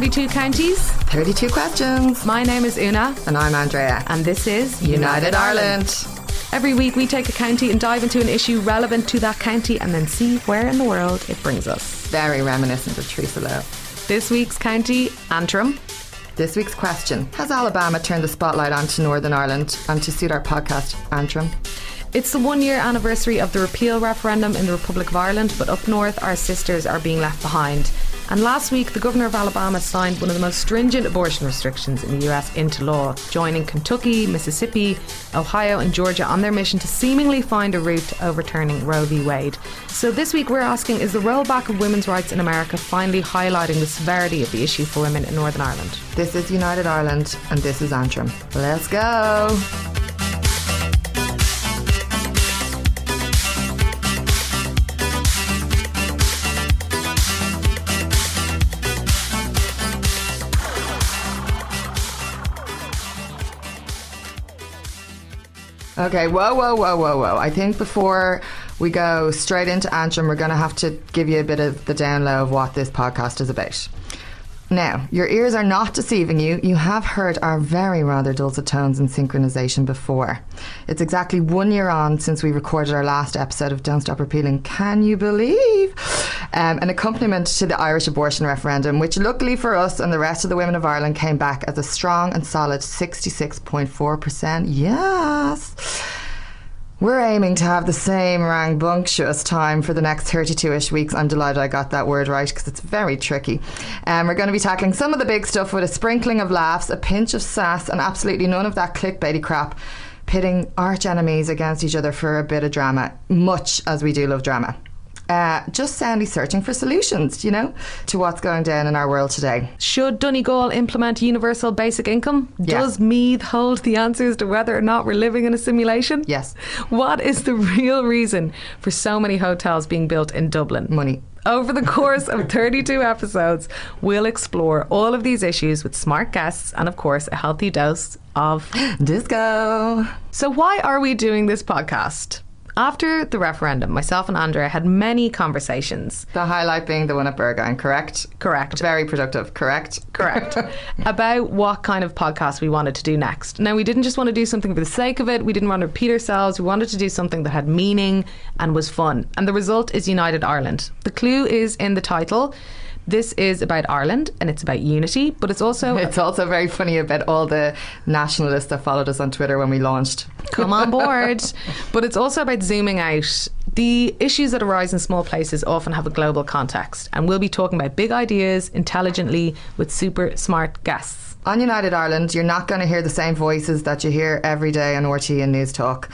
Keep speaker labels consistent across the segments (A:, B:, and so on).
A: 32 counties.
B: 32 questions.
A: My name is Una.
B: And I'm Andrea.
A: And this is
B: United, United Ireland. Ireland.
A: Every week we take a county and dive into an issue relevant to that county and then see where in the world it brings us.
B: Very reminiscent of Theresa Lowe.
A: This week's county, Antrim.
B: This week's question Has Alabama turned the spotlight onto Northern Ireland and to suit our podcast, Antrim?
A: It's the one year anniversary of the repeal referendum in the Republic of Ireland, but up north, our sisters are being left behind. And last week, the governor of Alabama signed one of the most stringent abortion restrictions in the US into law, joining Kentucky, Mississippi, Ohio, and Georgia on their mission to seemingly find a route to overturning Roe v. Wade. So this week, we're asking Is the rollback of women's rights in America finally highlighting the severity of the issue for women in Northern Ireland?
B: This is United Ireland, and this is Antrim. Let's go! Okay, whoa, whoa, whoa, whoa, whoa. I think before we go straight into Antrim, we're going to have to give you a bit of the down low of what this podcast is about. Now, your ears are not deceiving you. You have heard our very rather dulcet tones and synchronization before. It's exactly one year on since we recorded our last episode of Don't Stop Repealing. Can you believe? Um, an accompaniment to the Irish abortion referendum, which luckily for us and the rest of the women of Ireland came back as a strong and solid 66.4%. Yes. We're aiming to have the same rambunctious time for the next 32 ish weeks. I'm delighted I got that word right because it's very tricky. Um, we're going to be tackling some of the big stuff with a sprinkling of laughs, a pinch of sass, and absolutely none of that clickbaity crap, pitting arch enemies against each other for a bit of drama, much as we do love drama uh, just soundly searching for solutions, you know, to what's going down in our world today.
A: Should Donegal implement universal basic income?
B: Yeah.
A: Does Meath hold the answers to whether or not we're living in a simulation?
B: Yes.
A: What is the real reason for so many hotels being built in Dublin?
B: Money.
A: Over the course of 32 episodes, we'll explore all of these issues with smart guests and, of course, a healthy dose of
B: disco.
A: So, why are we doing this podcast? After the referendum, myself and Andrea had many conversations.
B: The highlight being the one at Burgoyne, correct?
A: Correct.
B: Very productive, correct?
A: Correct. about what kind of podcast we wanted to do next. Now, we didn't just want to do something for the sake of it, we didn't want to repeat ourselves, we wanted to do something that had meaning and was fun. And the result is United Ireland. The clue is in the title. This is about Ireland and it's about unity, but it's also
B: it's also very funny about all the nationalists that followed us on Twitter when we launched.
A: Come on board. but it's also about zooming out. The issues that arise in small places often have a global context, and we'll be talking about big ideas intelligently with super smart guests.
B: On United Ireland, you're not going to hear the same voices that you hear every day on RT and Newstalk.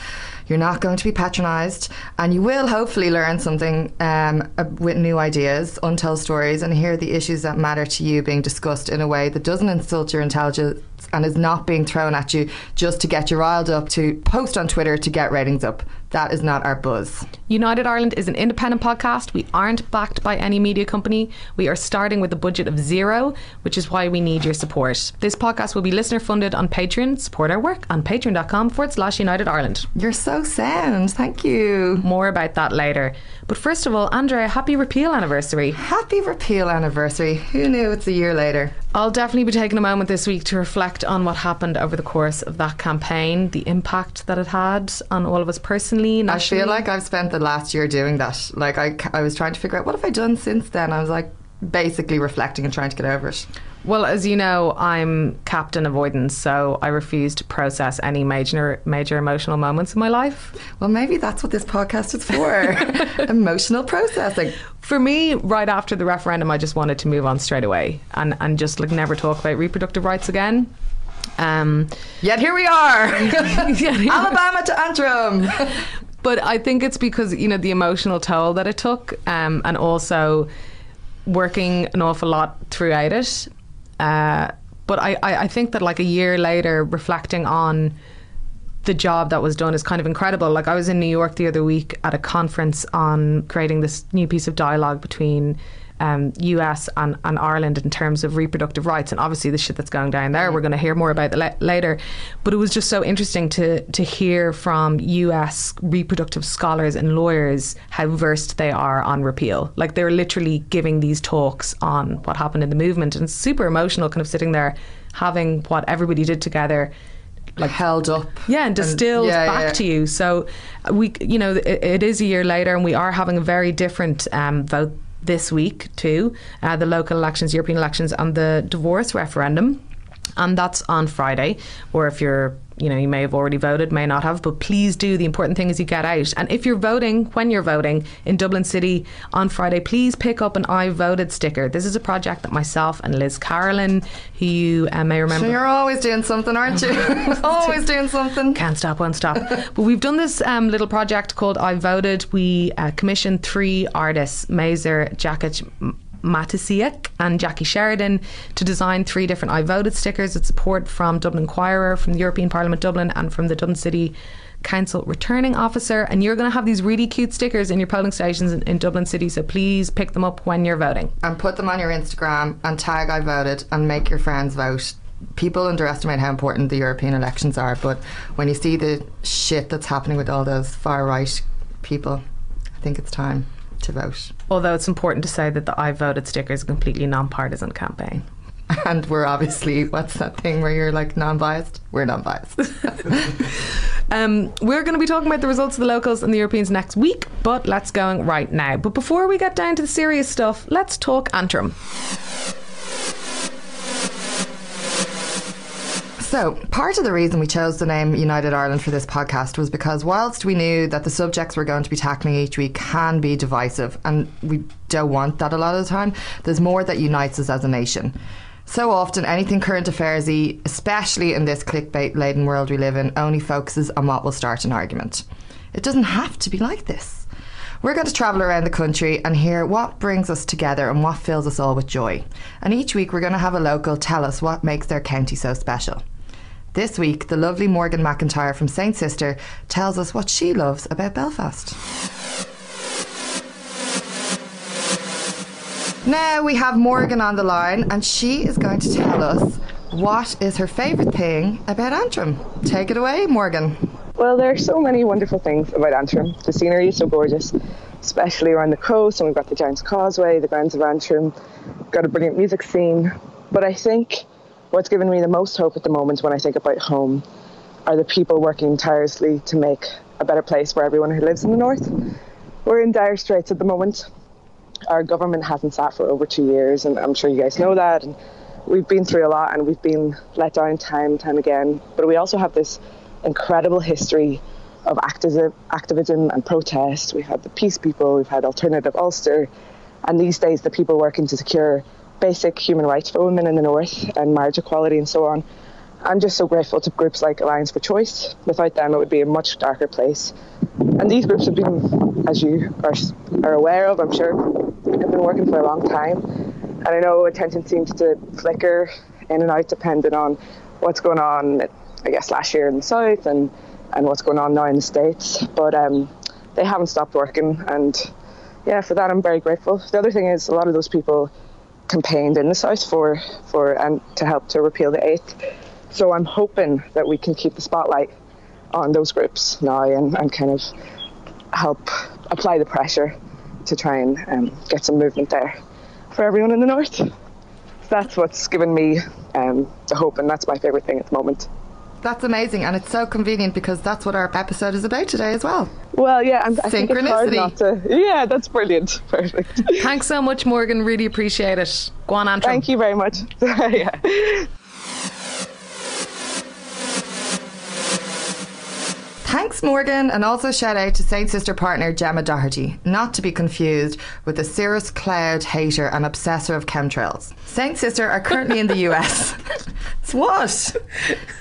B: You're not going to be patronised, and you will hopefully learn something um, with new ideas, untold stories, and hear the issues that matter to you being discussed in a way that doesn't insult your intelligence and is not being thrown at you just to get you riled up to post on Twitter to get ratings up. That is not our buzz.
A: United Ireland is an independent podcast. We aren't backed by any media company. We are starting with a budget of zero, which is why we need your support. This podcast will be listener funded on Patreon. Support our work on patreon.com forward slash United Ireland.
B: You're so sound. Thank you.
A: More about that later. But first of all, Andrea, happy repeal anniversary.
B: Happy repeal anniversary. Who knew it's a year later?
A: I'll definitely be taking a moment this week to reflect on what happened over the course of that campaign, the impact that it had on all of us personally.
B: Nationally. I feel like I've spent the last year doing that. Like I, I was trying to figure out what have I done since then. I was like basically reflecting and trying to get over it.
A: Well, as you know, I'm captain avoidance, so I refuse to process any major major emotional moments in my life.
B: Well, maybe that's what this podcast is for. Emotional processing.
A: For me, right after the referendum, I just wanted to move on straight away and, and just like never talk about reproductive rights again. Um,
B: Yet here we are, Alabama to Antrim.
A: but I think it's because you know the emotional toll that it took, um, and also working an awful lot throughout it. Uh, but I, I, I think that like a year later, reflecting on the job that was done is kind of incredible. Like I was in New York the other week at a conference on creating this new piece of dialogue between um, US and, and Ireland in terms of reproductive rights, and obviously the shit that's going down there. We're going to hear more about that le- later. But it was just so interesting to to hear from US reproductive scholars and lawyers how versed they are on repeal. Like they're literally giving these talks on what happened in the movement, and super emotional, kind of sitting there having what everybody did together
B: like held up.
A: Yeah, and distilled
B: and, yeah,
A: back
B: yeah.
A: to you. So we, you know, it, it is a year later, and we are having a very different um, vote this week too. Uh, the local elections, European elections, and the divorce referendum, and that's on Friday. Or if you're you know, you may have already voted, may not have, but please do. The important thing is you get out. And if you're voting, when you're voting in Dublin City on Friday, please pick up an I voted sticker. This is a project that myself and Liz Carolan, who you uh, may remember.
B: So you're always doing something, aren't you? always doing something.
A: Can't stop, won't stop. but we've done this um, little project called I Voted. We uh, commissioned three artists, Maser, Jacket, Matisiak and Jackie Sheridan to design three different I voted stickers with support from Dublin Inquirer, from the European Parliament Dublin, and from the Dublin City Council returning officer. And you're going to have these really cute stickers in your polling stations in, in, Dublin City, so please pick them up when you're voting.
B: And put them on your Instagram and tag I voted and make your friends vote. People underestimate how important the European elections are, but when you see the shit that's happening with all those far right people, I think it's time to vote.
A: Although it's important to say that the I voted sticker is a completely non-partisan campaign.
B: And we're obviously, what's that thing where you're like non biased? We're non biased.
A: um, we're going to be talking about the results of the locals and the Europeans next week, but let's go right now. But before we get down to the serious stuff, let's talk Antrim.
B: So, part of the reason we chose the name United Ireland for this podcast was because, whilst we knew that the subjects we're going to be tackling each week can be divisive, and we don't want that a lot of the time, there's more that unites us as a nation. So often, anything current affairsy, especially in this clickbait laden world we live in, only focuses on what will start an argument. It doesn't have to be like this. We're going to travel around the country and hear what brings us together and what fills us all with joy. And each week, we're going to have a local tell us what makes their county so special. This week, the lovely Morgan MacIntyre from St. Sister tells us what she loves about Belfast. Now we have Morgan on the line, and she is going to tell us what is her favourite thing about Antrim. Take it away, Morgan.
C: Well, there are so many wonderful things about Antrim. The scenery is so gorgeous, especially around the coast, and we've got the Giant's Causeway, the Glens of Antrim, got a brilliant music scene. But I think what's given me the most hope at the moment when I think about home are the people working tirelessly to make a better place for everyone who lives in the north. We're in dire straits at the moment. Our government hasn't sat for over two years, and I'm sure you guys know that. And we've been through a lot, and we've been let down time and time again. But we also have this incredible history of activism, activism and protest. We've had the Peace People, we've had Alternative Ulster, and these days the people working to secure basic human rights for women in the north and marriage equality and so on. I'm just so grateful to groups like Alliance for Choice. Without them, it would be a much darker place. And these groups have been, as you are, are aware of, I'm sure, have been working for a long time. And I know attention seems to flicker in and out depending on what's going on, I guess, last year in the south and, and what's going on now in the States. But um, they haven't stopped working. And yeah, for that, I'm very grateful. The other thing is, a lot of those people campaigned in the south for for and to help to repeal the eighth. So I'm hoping that we can keep the spotlight on those groups now and, and kind of help apply the pressure to try and um, get some movement there for everyone in the north. That's what's given me um, the hope, and that's my favourite thing at the moment.
B: That's amazing, and it's so convenient because that's what our episode is about today as well.
C: Well, yeah, I'm, I think it's hard
B: Synchronicity.
C: not to. Yeah, that's brilliant. Perfect.
A: Thanks so much, Morgan. Really appreciate it. Go on, Antrim.
C: Thank you very much. yeah.
B: Thanks, Morgan, and also shout out to Saint Sister partner Gemma Doherty, not to be confused with the Cirrus Cloud hater and obsessor of chemtrails. Saint Sister are currently in the US. It's what?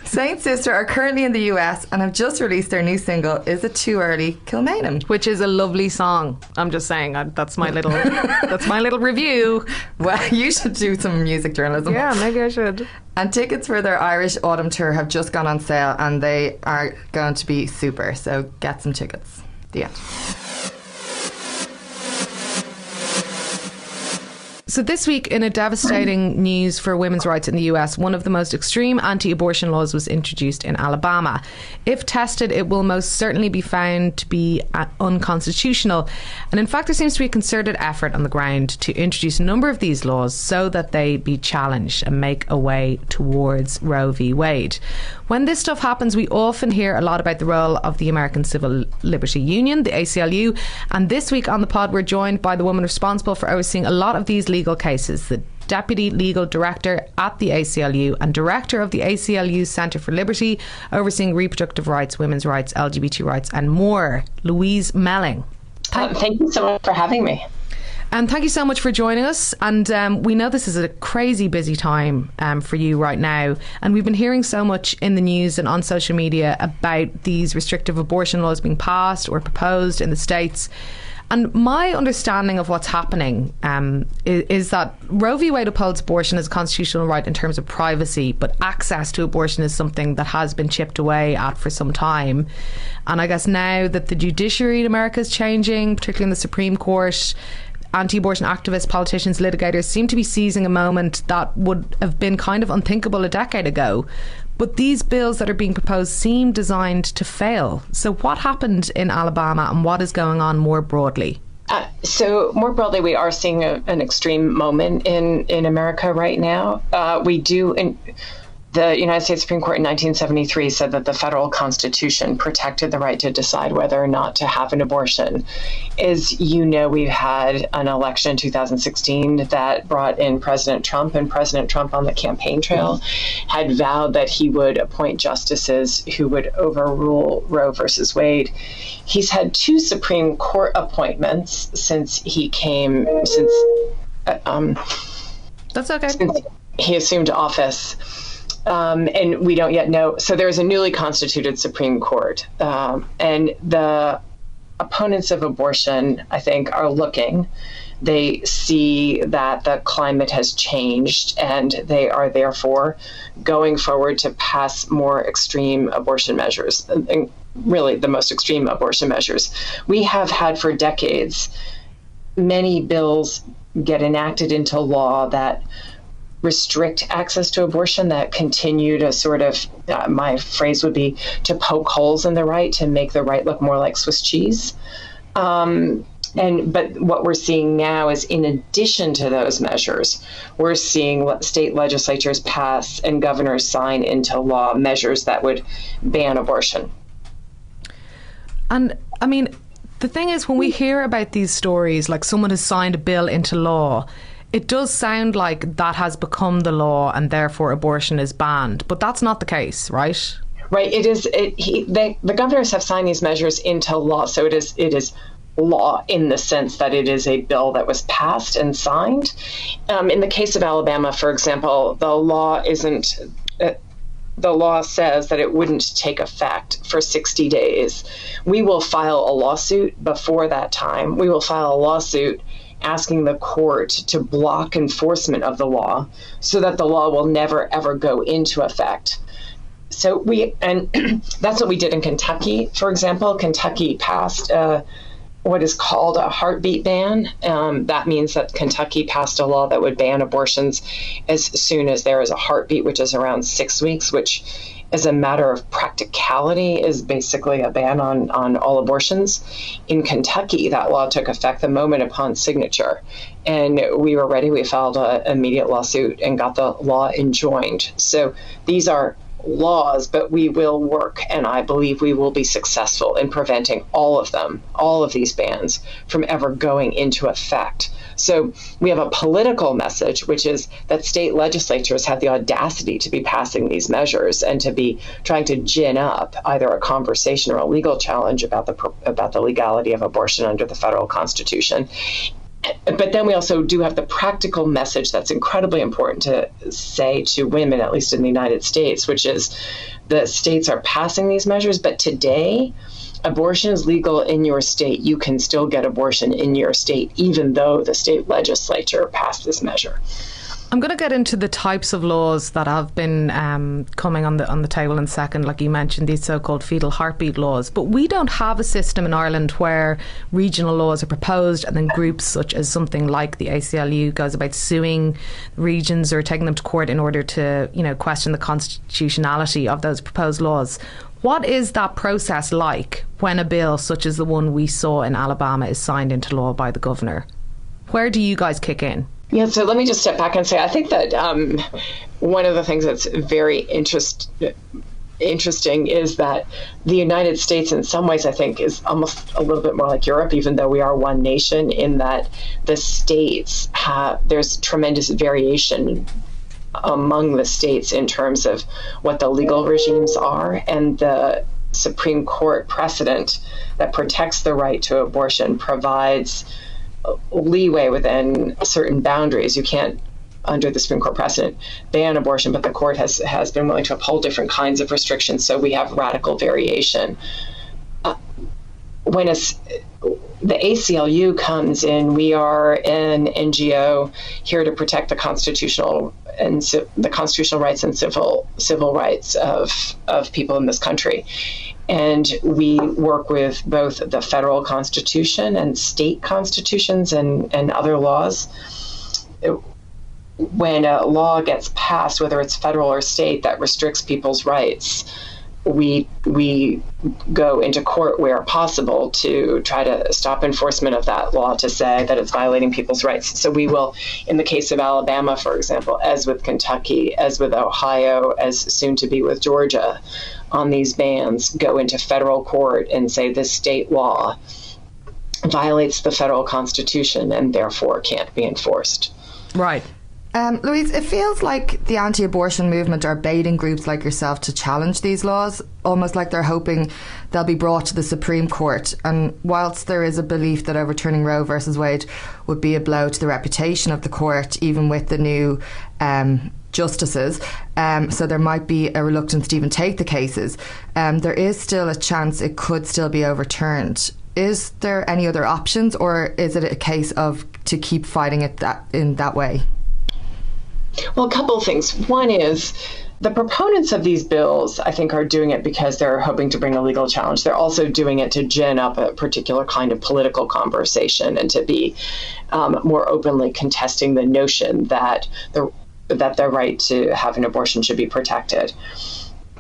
B: Saint Sister are currently in the US and have just released their new single, Is It Too Early? Kilmainham.
A: Which is a lovely song. I'm just saying. I, that's my little. that's my little review.
B: Well, you should do some music journalism.
A: Yeah, maybe I should.
B: And tickets for their Irish autumn tour have just gone on sale and they are going to be super. So get some tickets. End.
A: So, this week, in a devastating news for women's rights in the US, one of the most extreme anti abortion laws was introduced in Alabama. If tested, it will most certainly be found to be uh, unconstitutional. And in fact, there seems to be a concerted effort on the ground to introduce a number of these laws so that they be challenged and make a way towards Roe v. Wade. When this stuff happens, we often hear a lot about the role of the American Civil Liberty Union, the ACLU. And this week on the pod, we're joined by the woman responsible for overseeing a lot of these legal cases, the Deputy Legal Director at the ACLU and Director of the ACLU Centre for Liberty, overseeing reproductive rights, women's rights, LGBT rights, and more. Louise Melling.
D: Uh, thank you so much for having me.
A: And thank you so much for joining us. And um, we know this is a crazy busy time um, for you right now. And we've been hearing so much in the news and on social media about these restrictive abortion laws being passed or proposed in the States. And my understanding of what's happening um, is, is, that Roe v. Wade upholds abortion as a constitutional right in terms of privacy, but access to abortion is something that has been chipped away at for some time. And I guess now that the judiciary in America is changing, particularly in the Supreme Court, anti abortion activists, politicians, litigators seem to be seizing a moment that would have been kind of unthinkable a decade ago. But these bills that are being proposed seem designed to fail. So, what happened in Alabama and what is going on more broadly?
D: Uh, so more broadly, we are seeing a, an extreme moment in in America right now. Uh, we do, in, the United States Supreme Court in 1973 said that the federal constitution protected the right to decide whether or not to have an abortion. As you know, we've had an election in 2016 that brought in President Trump, and President Trump on the campaign trail had vowed that he would appoint justices who would overrule Roe versus Wade. He's had two Supreme Court appointments since he came, since. Uh, um,
A: That's okay.
D: Since he assumed office um, and we don't yet know. So there's a newly constituted Supreme Court, um, and the opponents of abortion, I think, are looking. They see that the climate has changed, and they are therefore going forward to pass more extreme abortion measures, and really the most extreme abortion measures. We have had for decades many bills get enacted into law that restrict access to abortion that continue to sort of uh, my phrase would be to poke holes in the right to make the right look more like Swiss cheese. Um, and but what we're seeing now is in addition to those measures we're seeing what state legislatures pass and governors sign into law measures that would ban abortion
A: and i mean the thing is when we hear about these stories like someone has signed a bill into law it does sound like that has become the law and therefore abortion is banned, but that's not the case, right?
D: Right. It is. It, he, they, the governors have signed these measures into law, so it is. It is law in the sense that it is a bill that was passed and signed. Um, in the case of Alabama, for example, the law isn't. Uh, the law says that it wouldn't take effect for 60 days. We will file a lawsuit before that time. We will file a lawsuit asking the court to block enforcement of the law so that the law will never ever go into effect. So we, and that's what we did in Kentucky, for example. Kentucky passed uh, what is called a heartbeat ban. Um, that means that Kentucky passed a law that would ban abortions as soon as there is a heartbeat, which is around six weeks, which as a matter of practicality is basically a ban on, on all abortions. In Kentucky, that law took effect the moment upon signature. And we were ready. We filed an immediate lawsuit and got the law enjoined. So these are laws, but we will work, and I believe we will be successful in preventing all of them, all of these bans, from ever going into effect. So we have a political message, which is that state legislatures have the audacity to be passing these measures and to be trying to gin up either a conversation or a legal challenge about the about the legality of abortion under the federal constitution but then we also do have the practical message that's incredibly important to say to women, at least in the United States, which is the states are passing these measures, but today, abortion is legal in your state. You can still get abortion in your state, even though the state legislature passed this measure.
A: I'm going to get into the types of laws that have been um, coming on the on the table in a second. Like you mentioned, these so-called fetal heartbeat laws. But we don't have a system in Ireland where regional laws are proposed, and then groups such as something like the ACLU goes about suing regions or taking them to court in order to, you know, question the constitutionality of those proposed laws. What is that process like when a bill such as the one we saw in Alabama is signed into law by the governor? Where do you guys kick in?
D: Yeah, so let me just step back and say I think that um, one of the things that's very interest, interesting is that the United States, in some ways, I think, is almost a little bit more like Europe, even though we are one nation, in that the states have, there's tremendous variation among the states in terms of what the legal regimes are and the Supreme Court precedent that protects the right to abortion provides leeway within certain boundaries. You can't, under the Supreme Court precedent, ban abortion, but the court has has been willing to uphold different kinds of restrictions. So we have radical variation. Uh, when a, the ACLU comes in, we are an NGO here to protect the constitutional and the constitutional rights and civil civil rights of of people in this country. And we work with both the federal constitution and state constitutions and, and other laws. When a law gets passed, whether it's federal or state, that restricts people's rights, we we go into court where possible to try to stop enforcement of that law to say that it's violating people's rights. So we will, in the case of Alabama, for example, as with Kentucky, as with Ohio, as soon to be with Georgia, on these bans, go into federal court and say this state law violates the federal constitution and therefore can't be enforced.
A: Right.
B: Um, Louise, it feels like the anti abortion movement are baiting groups like yourself to challenge these laws, almost like they're hoping they'll be brought to the Supreme Court. And whilst there is a belief that overturning Roe versus Wade would be a blow to the reputation of the court, even with the new um, justices, um, so there might be a reluctance to even take the cases, um, there is still a chance it could still be overturned. Is there any other options, or is it a case of to keep fighting it that in that way?
D: Well, a couple of things. One is the proponents of these bills, I think, are doing it because they're hoping to bring a legal challenge. They're also doing it to gin up a particular kind of political conversation and to be um, more openly contesting the notion that the that their right to have an abortion should be protected.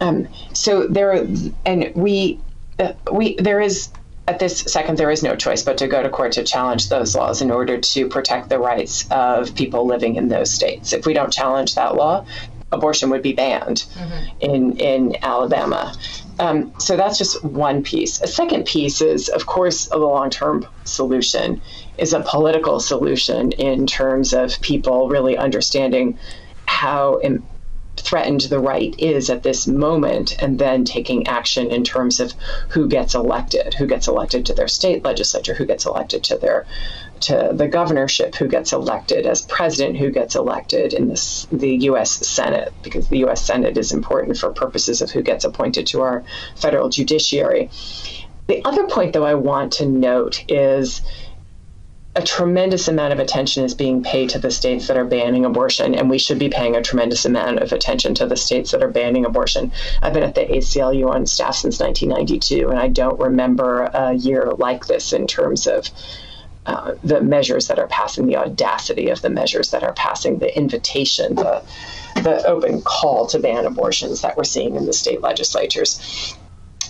D: Um, so there, and we, uh, we there is at this second, there is no choice but to go to court to challenge those laws in order to protect the rights of people living in those states. If we don't challenge that law, abortion would be banned mm-hmm. in in Alabama. Um, so that's just one piece. A second piece is, of course, a long term solution is a political solution in terms of people really understanding how threatened the right is at this moment and then taking action in terms of who gets elected who gets elected to their state legislature who gets elected to their to the governorship who gets elected as president who gets elected in this, the US Senate because the US Senate is important for purposes of who gets appointed to our federal judiciary. The other point though I want to note is a tremendous amount of attention is being paid to the states that are banning abortion, and we should be paying a tremendous amount of attention to the states that are banning abortion. I've been at the ACLU on staff since 1992, and I don't remember a year like this in terms of uh, the measures that are passing, the audacity of the measures that are passing, the invitation, the the open call to ban abortions that we're seeing in the state legislatures.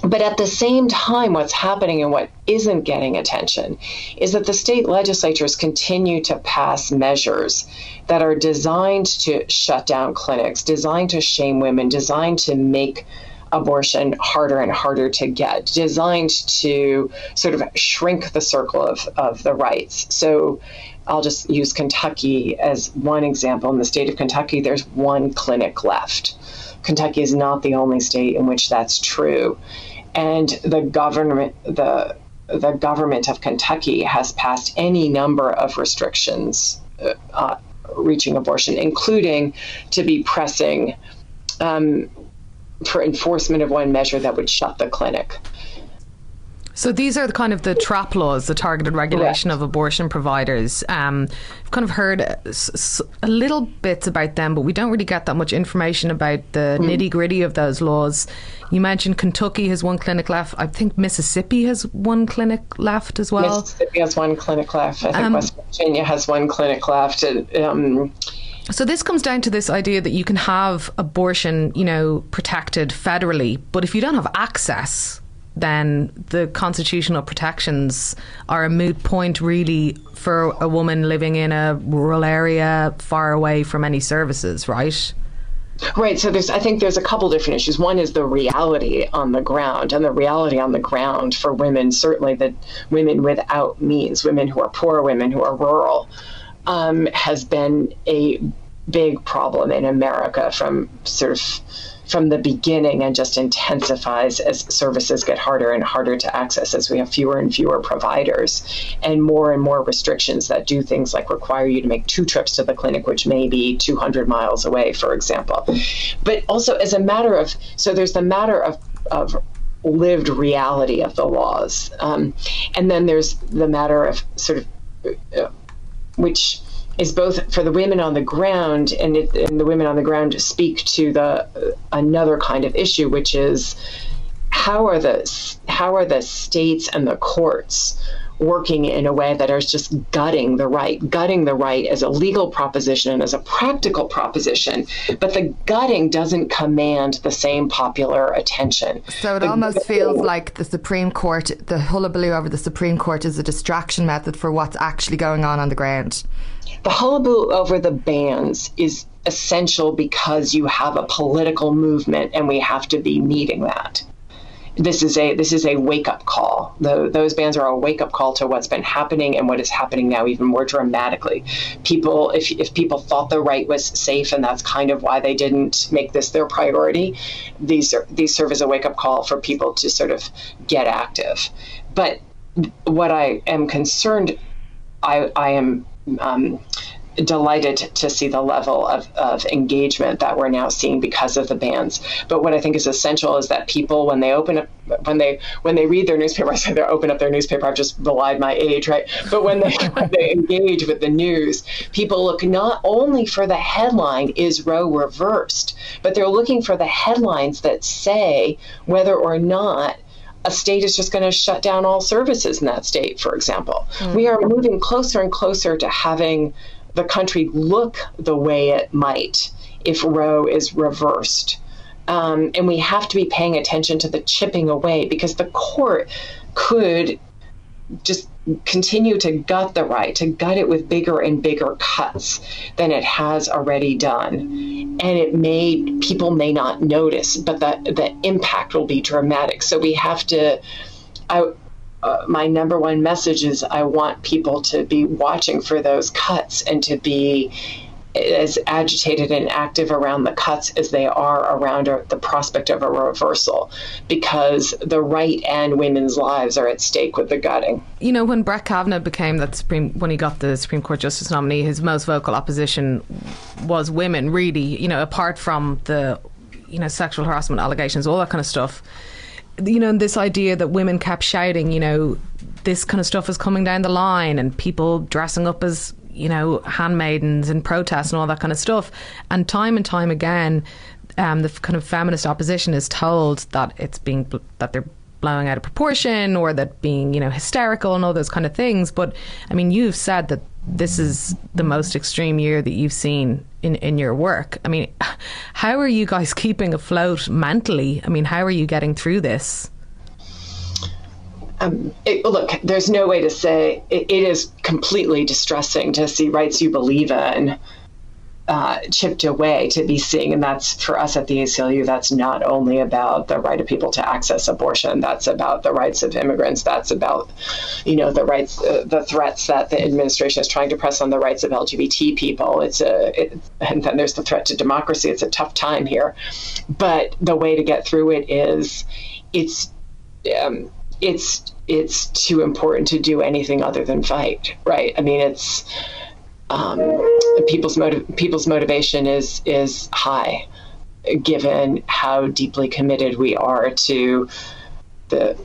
D: But at the same time, what's happening and what isn't getting attention is that the state legislatures continue to pass measures that are designed to shut down clinics, designed to shame women, designed to make abortion harder and harder to get, designed to sort of shrink the circle of, of the rights. So I'll just use Kentucky as one example. In the state of Kentucky, there's one clinic left. Kentucky is not the only state in which that's true and the government the the government of Kentucky has passed any number of restrictions uh, reaching abortion, including to be pressing um, for enforcement of one measure that would shut the clinic.
A: So these are the kind of the TRAP laws, the targeted regulation of abortion providers. Um, I've kind of heard a little bits about them, but we don't really get that much information about the mm. nitty gritty of those laws. You mentioned Kentucky has one clinic left. I think Mississippi has one clinic left as well.
D: Mississippi has one clinic left. I think um, West Virginia has one clinic left. Um,
A: so this comes down to this idea that you can have abortion, you know, protected federally, but if you don't have access then the constitutional protections are a moot point, really, for a woman living in a rural area far away from any services, right?
D: Right. So there's, I think there's a couple different issues. One is the reality on the ground, and the reality on the ground for women, certainly that women without means, women who are poor, women who are rural, um, has been a big problem in America from sort of from the beginning and just intensifies as services get harder and harder to access as we have fewer and fewer providers and more and more restrictions that do things like require you to make two trips to the clinic, which may be 200 miles away, for example. But also, as a matter of, so there's the matter of, of lived reality of the laws. Um, and then there's the matter of sort of, uh, which is both for the women on the ground and, it, and the women on the ground speak to the uh, another kind of issue, which is how are the how are the states and the courts working in a way that is just gutting the right, gutting the right as a legal proposition and as a practical proposition. But the gutting doesn't command the same popular attention.
B: So it
D: the
B: almost gutting, feels like the Supreme Court, the hullabaloo over the Supreme Court is a distraction method for what's actually going on on the ground.
D: The hullabaloo over the bans is essential because you have a political movement and we have to be meeting that this is a this is a wake up call. The, those bans are a wake up call to what's been happening and what is happening now even more dramatically. People, if if people thought the right was safe and that's kind of why they didn't make this their priority, these are, these serve as a wake up call for people to sort of get active. But what I am concerned, I I am. Um, delighted to see the level of, of engagement that we're now seeing because of the bans. But what I think is essential is that people, when they open up, when they when they read their newspaper, I say they open up their newspaper. I've just belied my age, right? But when they when they engage with the news, people look not only for the headline "Is Roe reversed," but they're looking for the headlines that say whether or not a state is just going to shut down all services in that state, for example. Mm-hmm. We are moving closer and closer to having the country look the way it might if Roe is reversed. Um, and we have to be paying attention to the chipping away because the court could just continue to gut the right, to gut it with bigger and bigger cuts than it has already done. And it may, people may not notice, but the, the impact will be dramatic. So we have to, I, uh, my number one message is I want people to be watching for those cuts and to be as agitated and active around the cuts as they are around the prospect of a reversal because the right and women's lives are at stake with the gutting.
A: You know, when Brett Kavanaugh became that Supreme, when he got the Supreme Court Justice nominee, his most vocal opposition was women, really, you know, apart from the, you know, sexual harassment allegations, all that kind of stuff you know, and this idea that women kept shouting, you know, this kind of stuff is coming down the line and people dressing up as, you know, handmaidens and protests and all that kind of stuff. And time and time again, um, the kind of feminist opposition is told that it's being, that they're blowing out of proportion or that being, you know, hysterical and all those kind of things. But I mean, you've said that this is the most extreme year that you've seen in, in your work. I mean, how are you guys keeping afloat mentally? I mean, how are you getting through this?
D: Um, it, look, there's no way to say it, it is completely distressing to see rights you believe in uh, chipped away to be seeing. And that's for us at the ACLU, that's not only about the right of people to access abortion, that's about the rights of immigrants, that's about, you know, the rights, uh, the threats that the administration is trying to press on the rights of LGBT people. It's a, it, and then there's the threat to democracy. It's a tough time here. But the way to get through it is it's, um, it's, it's too important to do anything other than fight, right? I mean, it's, um, people's people's motivation is is high, given how deeply committed we are to the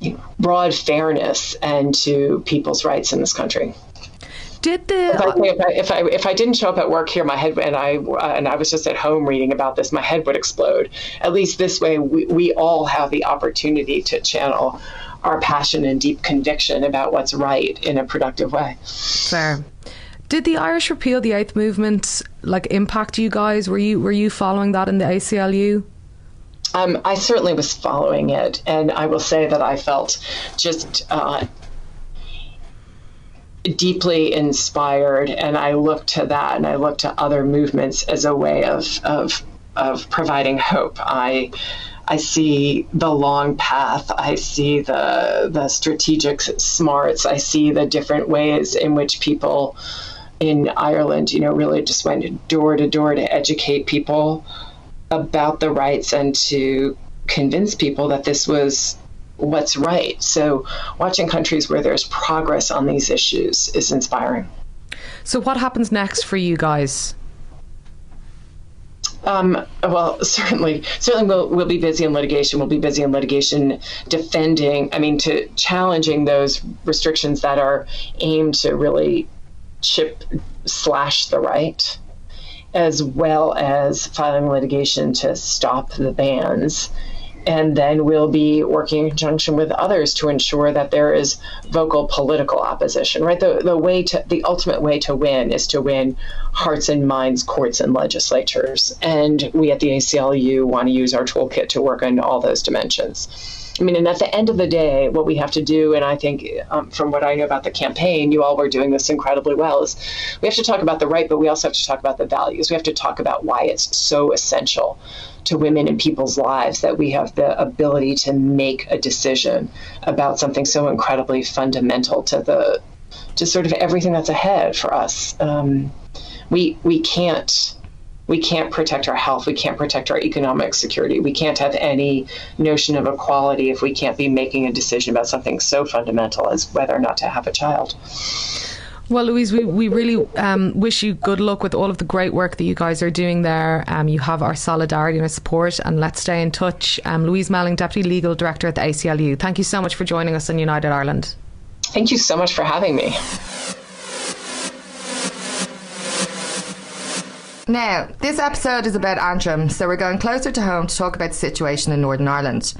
D: you know, broad fairness and to people's rights in this country.
A: Did the
D: if I, if I, if I, if I didn't show up at work here, my head and I uh, and I was just at home reading about this, my head would explode. At least this way, we, we all have the opportunity to channel our passion and deep conviction about what's right in a productive way.
A: Fair. Did the Irish repeal the eighth movement like impact you guys? Were you were you following that in the ACLU?
D: Um, I certainly was following it, and I will say that I felt just uh, deeply inspired, and I look to that, and I look to other movements as a way of of of providing hope. I I see the long path. I see the the strategic smarts. I see the different ways in which people in Ireland, you know, really just went door to door to educate people about the rights and to convince people that this was what's right. So, watching countries where there's progress on these issues is inspiring.
A: So, what happens next for you guys?
D: Um, well, certainly, certainly we'll, we'll be busy in litigation. We'll be busy in litigation defending, I mean, to challenging those restrictions that are aimed to really chip slash the right, as well as filing litigation to stop the bans and then we'll be working in conjunction with others to ensure that there is vocal political opposition right? The, the way to the ultimate way to win is to win hearts and minds courts and legislatures. And we at the aclu want to use our toolkit to work on all those dimensions I mean, and at the end of the day, what we have to do, and I think um, from what I know about the campaign, you all were doing this incredibly well, is we have to talk about the right, but we also have to talk about the values. We have to talk about why it's so essential to women and people's lives that we have the ability to make a decision about something so incredibly fundamental to the to sort of everything that's ahead for us. Um, we we can't we can't protect our health. We can't protect our economic security. We can't have any notion of equality if we can't be making a decision about something so fundamental as whether or not to have a child.
A: Well, Louise, we, we really um, wish you good luck with all of the great work that you guys are doing there. Um, you have our solidarity and our support, and let's stay in touch. Um, Louise Melling, Deputy Legal Director at the ACLU, thank you so much for joining us on United Ireland.
D: Thank you so much for having me.
B: Now, this episode is about Antrim, so we're going closer to home to talk about the situation in Northern Ireland.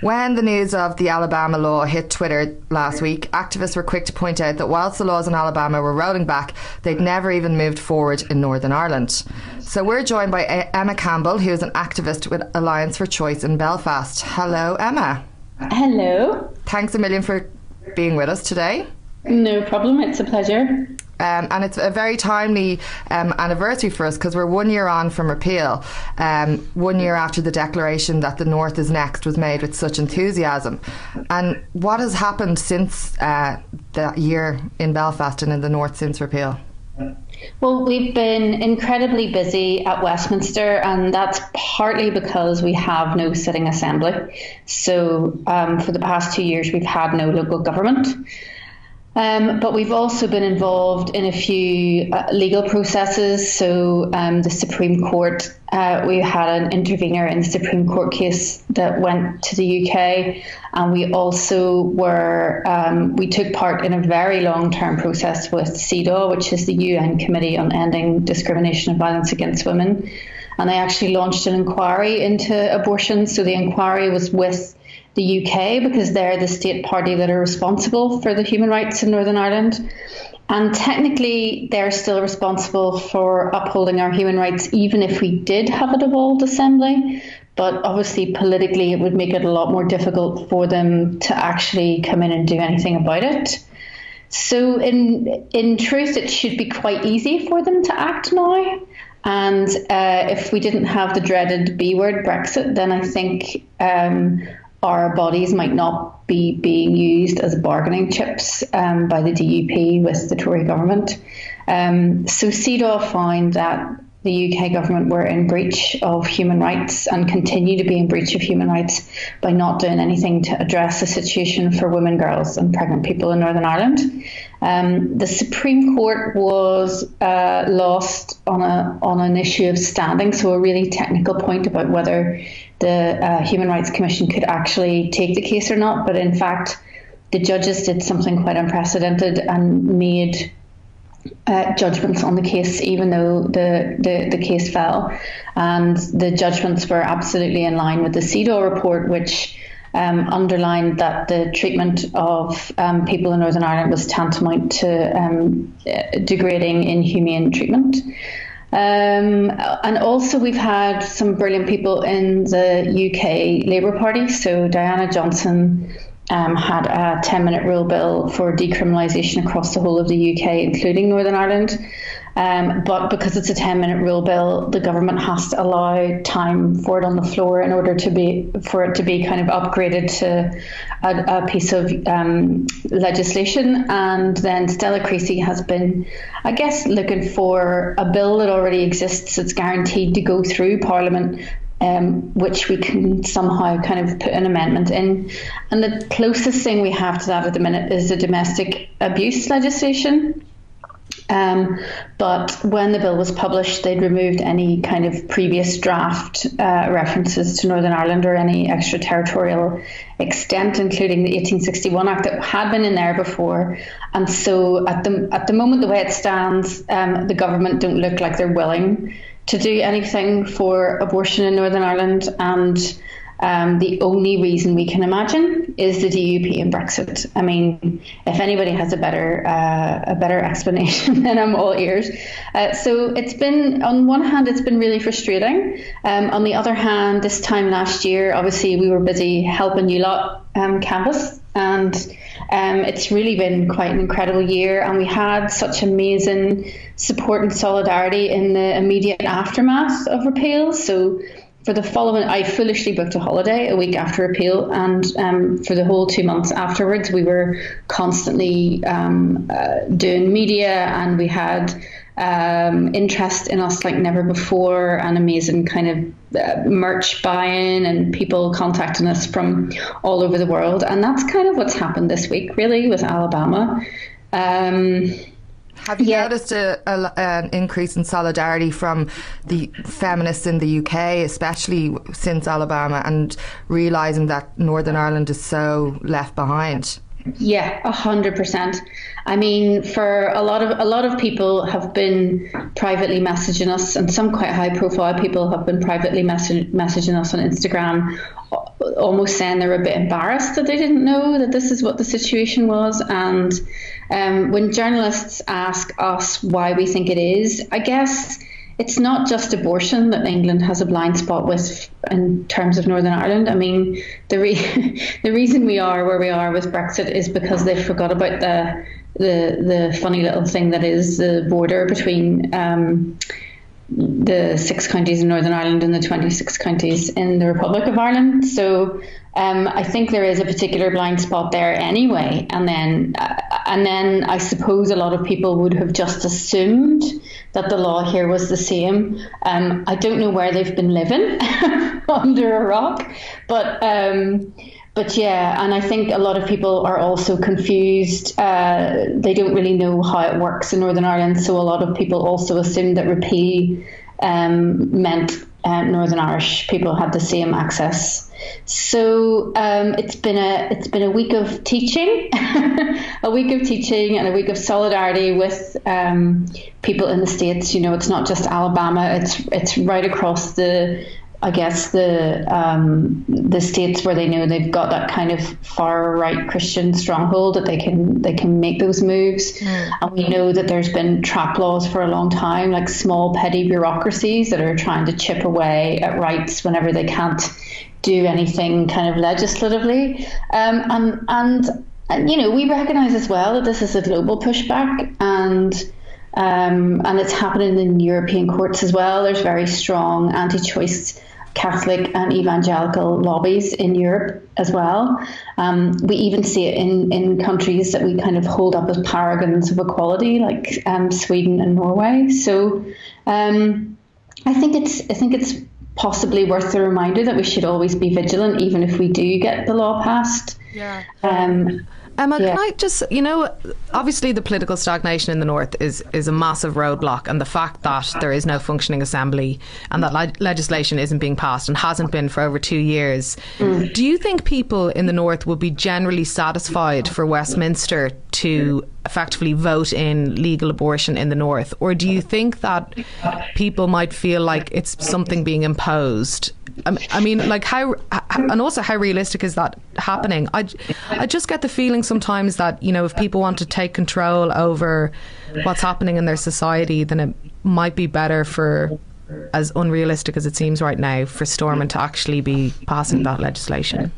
B: When the news of the Alabama law hit Twitter last week, activists were quick to point out that whilst the laws in Alabama were rolling back, they'd never even moved forward in Northern Ireland. So we're joined by Emma Campbell, who is an activist with Alliance for Choice in Belfast. Hello, Emma.
E: Hello.
B: Thanks a million for being with us today.
E: No problem, it's a pleasure.
B: Um, and it's a very timely um, anniversary for us because we're one year on from repeal, um, one year after the declaration that the North is next was made with such enthusiasm. And what has happened since uh, that year in Belfast and in the North since repeal?
E: Well, we've been incredibly busy at Westminster, and that's partly because we have no sitting assembly. So, um, for the past two years, we've had no local government. Um, but we've also been involved in a few uh, legal processes. So, um, the Supreme Court, uh, we had an intervener in the Supreme Court case that went to the UK, and we also were um, we took part in a very long term process with CEDAW, which is the UN Committee on Ending Discrimination and Violence Against Women, and they actually launched an inquiry into abortion. So the inquiry was with the UK because they're the state party that are responsible for the human rights in Northern Ireland. And technically, they're still responsible for upholding our human rights, even if we did have a devolved assembly. But obviously, politically, it would make it a lot more difficult for them to actually come in and do anything about it. So, in in truth, it should be quite easy for them to act now. And uh, if we didn't have the dreaded B word Brexit, then I think um, our bodies might not be being used as bargaining chips um, by the DUP with the Tory government. Um, so CEDAW found that the UK government were in breach of human rights and continue to be in breach of human rights by not doing anything to address the situation for women, girls, and pregnant people in Northern Ireland. Um, the Supreme Court was uh, lost on a on an issue of standing, so a really technical point about whether the uh, Human Rights Commission could actually take the case or not. But in fact, the judges did something quite unprecedented and made uh, judgments on the case, even though the, the, the case fell. And the judgments were absolutely in line with the CEDAW report, which um, underlined that the treatment of um, people in Northern Ireland was tantamount to um, uh, degrading, inhumane treatment. Um, and also, we've had some brilliant people in the UK Labour Party. So, Diana Johnson um, had a 10 minute rule bill for decriminalisation across the whole of the UK, including Northern Ireland. Um, but because it's a 10 minute rule bill, the government has to allow time for it on the floor in order to be for it to be kind of upgraded to a, a piece of um, legislation. And then Stella Creasy has been, I guess, looking for a bill that already exists. It's guaranteed to go through Parliament um, which we can somehow kind of put an amendment in. And the closest thing we have to that at the minute is the domestic abuse legislation. Um, but when the bill was published, they'd removed any kind of previous draft uh, references to Northern Ireland or any extraterritorial extent, including the 1861 Act that had been in there before. And so, at the at the moment, the way it stands, um, the government don't look like they're willing to do anything for abortion in Northern Ireland, and um, the only reason we can imagine is the DUP and Brexit. I mean, if anybody has a better uh, a better explanation, then I'm all ears. Uh, so it's been on one hand, it's been really frustrating. Um, on the other hand, this time last year, obviously we were busy helping you lot um, canvass and. Um, it's really been quite an incredible year, and we had such amazing support and solidarity in the immediate aftermath of repeal. So, for the following, I foolishly booked a holiday a week after appeal, and um, for the whole two months afterwards, we were constantly um, uh, doing media, and we had um, interest in us like never before, and amazing kind of uh, merch buying and people contacting us from all over the world. And that's kind of what's happened this week, really, with Alabama. Um,
B: have you yeah. noticed a, a, an increase in solidarity from the feminists in the UK, especially since Alabama, and realizing that Northern Ireland is so left behind?
E: Yeah, a hundred percent. I mean, for a lot of a lot of people have been privately messaging us, and some quite high profile people have been privately message, messaging us on Instagram, almost saying they're a bit embarrassed that they didn't know that this is what the situation was. And um, when journalists ask us why we think it is, I guess it's not just abortion that England has a blind spot with in terms of Northern Ireland. I mean, the re- the reason we are where we are with Brexit is because they forgot about the the the funny little thing that is the border between um, the six counties in Northern Ireland and the 26 counties in the Republic of Ireland. So um, I think there is a particular blind spot there anyway. And then, uh, and then I suppose a lot of people would have just assumed that the law here was the same. Um, I don't know where they've been living under a rock, but. Um, but yeah, and I think a lot of people are also confused. Uh, they don't really know how it works in Northern Ireland, so a lot of people also assume that repeal um, meant uh, Northern Irish people had the same access. So um, it's been a it's been a week of teaching, a week of teaching, and a week of solidarity with um, people in the states. You know, it's not just Alabama; it's it's right across the I guess the um, the states where they know they've got that kind of far right Christian stronghold that they can they can make those moves, mm. and we know that there's been trap laws for a long time, like small petty bureaucracies that are trying to chip away at rights whenever they can't do anything kind of legislatively, um, and and and you know we recognise as well that this is a global pushback and. Um, and it's happening in European courts as well. There's very strong anti-choice Catholic and evangelical lobbies in Europe as well. Um, we even see it in, in countries that we kind of hold up as paragons of equality, like um, Sweden and Norway. So um, I think it's I think it's possibly worth the reminder that we should always be vigilant, even if we do get the law passed.
A: Yeah.
E: Um,
A: Emma,
E: Yeah.
A: can I just, you know, obviously the political stagnation in the north is is a massive roadblock, and the fact that there is no functioning assembly and that le- legislation isn't being passed and hasn't been for over two years. Mm. Do you think people in the north would be generally satisfied for Westminster to effectively vote in legal abortion in the north, or do you think that people might feel like it's something being imposed? I mean, like how, and also how realistic is that happening? I, I just get the feeling sometimes that you know if people want to take control over what's happening in their society, then it might be better for, as unrealistic as it seems right now, for Stormont to actually be passing that legislation.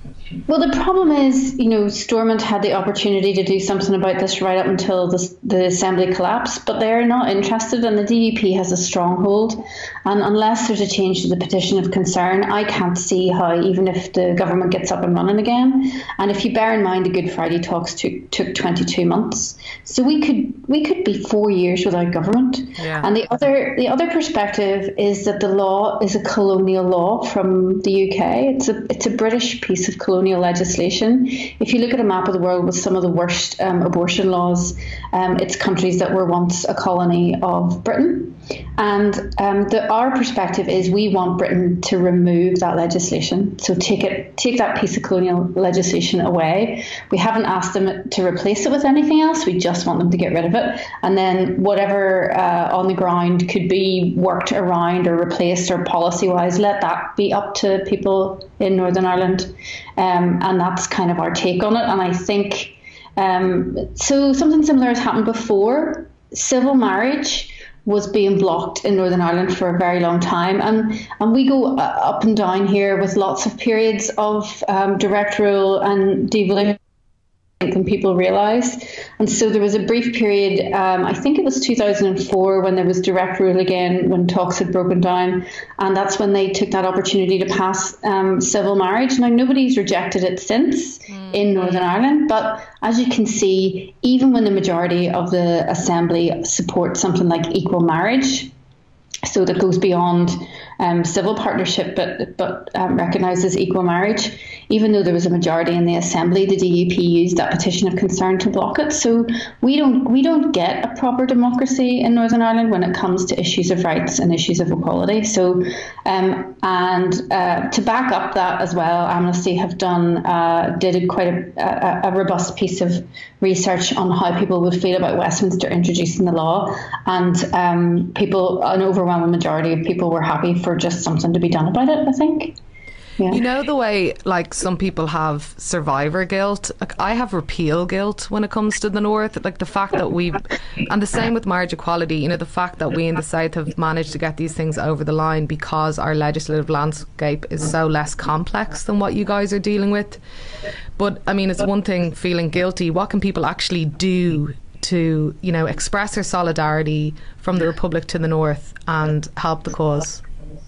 E: Well, the problem is, you know, Stormont had the opportunity to do something about this right up until the, the assembly collapsed, but they're not interested, and the DUP has a stronghold. And unless there's a change to the petition of concern, I can't see how, even if the government gets up and running again, and if you bear in mind the Good Friday talks took, took 22 months, so we could we could be four years without government.
A: Yeah.
E: And the other the other perspective is that the law is a colonial law from the UK. It's a it's a British piece of colonial legislation. If you look at a map of the world with some of the worst um, abortion laws, um, it's countries that were once a colony of Britain. And um, the, our perspective is we want Britain to remove that legislation. So take it, take that piece of colonial legislation away. We haven't asked them to replace it with anything else. We just want them to get rid of it. And then whatever uh, on the ground could be worked around or replaced or policy wise, let that be up to people in Northern Ireland. Um, and that's kind of our take on it. And I think um, so. Something similar has happened before. Civil marriage was being blocked in Northern Ireland for a very long time, and and we go uh, up and down here with lots of periods of um, direct rule and devolution than people realise. And so there was a brief period, um, I think it was 2004, when there was direct rule again, when talks had broken down. And that's when they took that opportunity to pass um, civil marriage. Now, nobody's rejected it since in Northern Ireland. But as you can see, even when the majority of the Assembly support something like equal marriage, so that goes beyond um, civil partnership, but but um, recognises equal marriage. Even though there was a majority in the assembly, the DUP used that petition of concern to block it. So we don't we don't get a proper democracy in Northern Ireland when it comes to issues of rights and issues of equality. So um, and uh, to back up that as well, Amnesty have done uh, did quite a, a, a robust piece of research on how people would feel about Westminster introducing the law, and um, people an overwhelming majority of people were happy for just something to be done about it. I think. Yeah.
A: You know the way like some people have survivor guilt. Like I have repeal guilt when it comes to the north. Like the fact that we've and the same with marriage equality, you know, the fact that we in the south have managed to get these things over the line because our legislative landscape is so less complex than what you guys are dealing with. But I mean it's one thing feeling guilty. What can people actually do to, you know, express their solidarity from the Republic to the North and help the cause?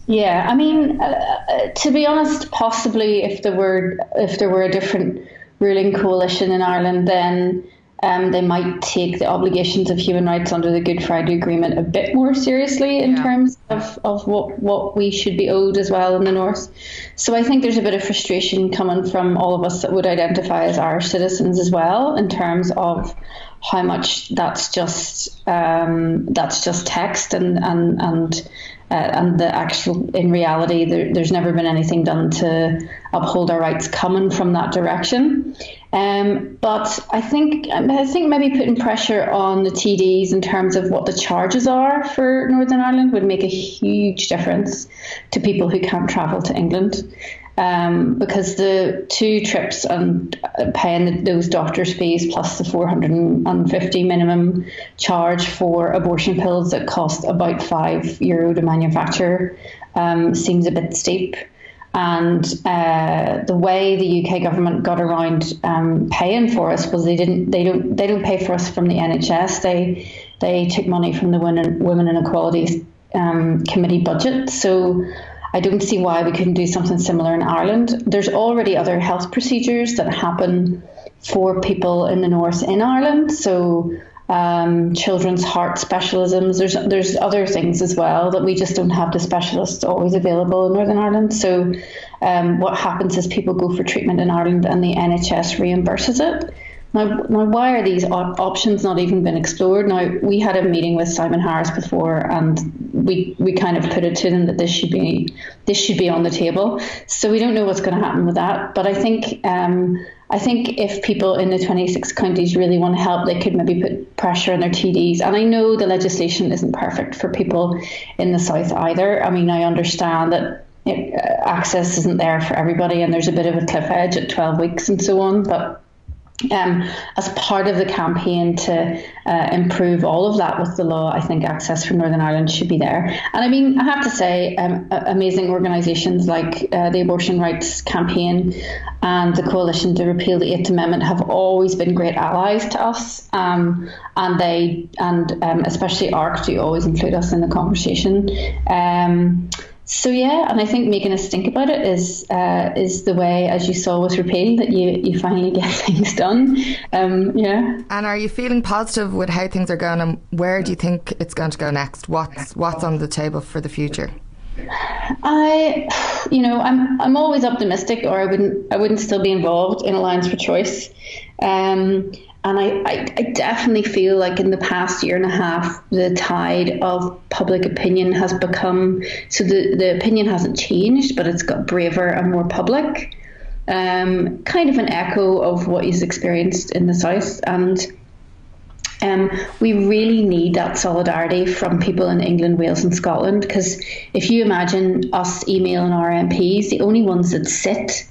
E: Yeah, I mean, uh, to be honest, possibly if there were if there were a different ruling coalition in Ireland, then um, they might take the obligations of human rights under the Good Friday Agreement a bit more seriously in
A: Yeah.
E: terms of, of what, what we should be owed as well in the North. So I think there's a bit of frustration coming from all of us that would identify as Irish citizens as well in terms of how much that's just um, that's just text and and and uh, and the actual in reality there, there's never been anything done to uphold our rights coming from that direction. Um, but I think I think maybe putting pressure on the TDs in terms of what the charges are for Northern Ireland would make a huge difference to people who can't travel to England um, because the two trips and uh, paying those doctors' fees plus the 450 minimum charge for abortion pills that cost about five euro to manufacture um, seems a bit steep. And uh, the way the UK government got around um, paying for us was they didn't they don't they don't pay for us from the NHS. They they took money from the Women Women and Equalities um, Committee budget. So I don't see why we couldn't do something similar in Ireland. There's already other health procedures that happen for people in the north in Ireland. So um, children's heart specialisms. There's there's other things as well that we just don't have the specialists always available in Northern Ireland. So um, what happens is people go for treatment in Ireland and the NHS reimburses it. Now, now why are these op- options not even been explored? Now, we had a meeting with Simon Harris before, and we we kind of put it to them that this should be this should be on the table. So we don't know what's going to happen with that. But I think um, I think if people in the 26 counties really want to help, they could maybe put pressure on their TDs. And I know the legislation isn't perfect for people in the south either. I mean, I understand that it, uh, access isn't there for everybody, and there's a bit of a cliff edge at 12 weeks and so on, but um, as part of the campaign to uh, improve all of that with the law, I think access for Northern Ireland should be there. And I mean, I have to say, um, amazing organisations like uh, the Abortion Rights Campaign and the Coalition to Repeal the Eighth Amendment have always been great allies to us. Um, and they, and um, especially ARC, do always include us in the conversation. So yeah, and I think making us think about it is uh, is the way, as you saw with repeal, that you you finally get things done. Um, yeah.
B: And are you feeling positive with how things are going, and where do you think it's going to go next? What's what's on the table for the future?
E: I, you know, I'm I'm always optimistic, or I wouldn't I wouldn't still be involved in Alliance for Choice. Um, and I, I, I, definitely feel like in the past year and a half, the tide of public opinion has become so the, the opinion hasn't changed, but it's got braver and more public. Um, kind of an echo of what is experienced in the South. And um, we really need that solidarity from people in England, Wales, and Scotland. Because if you imagine us emailing our MPs, the only ones that sit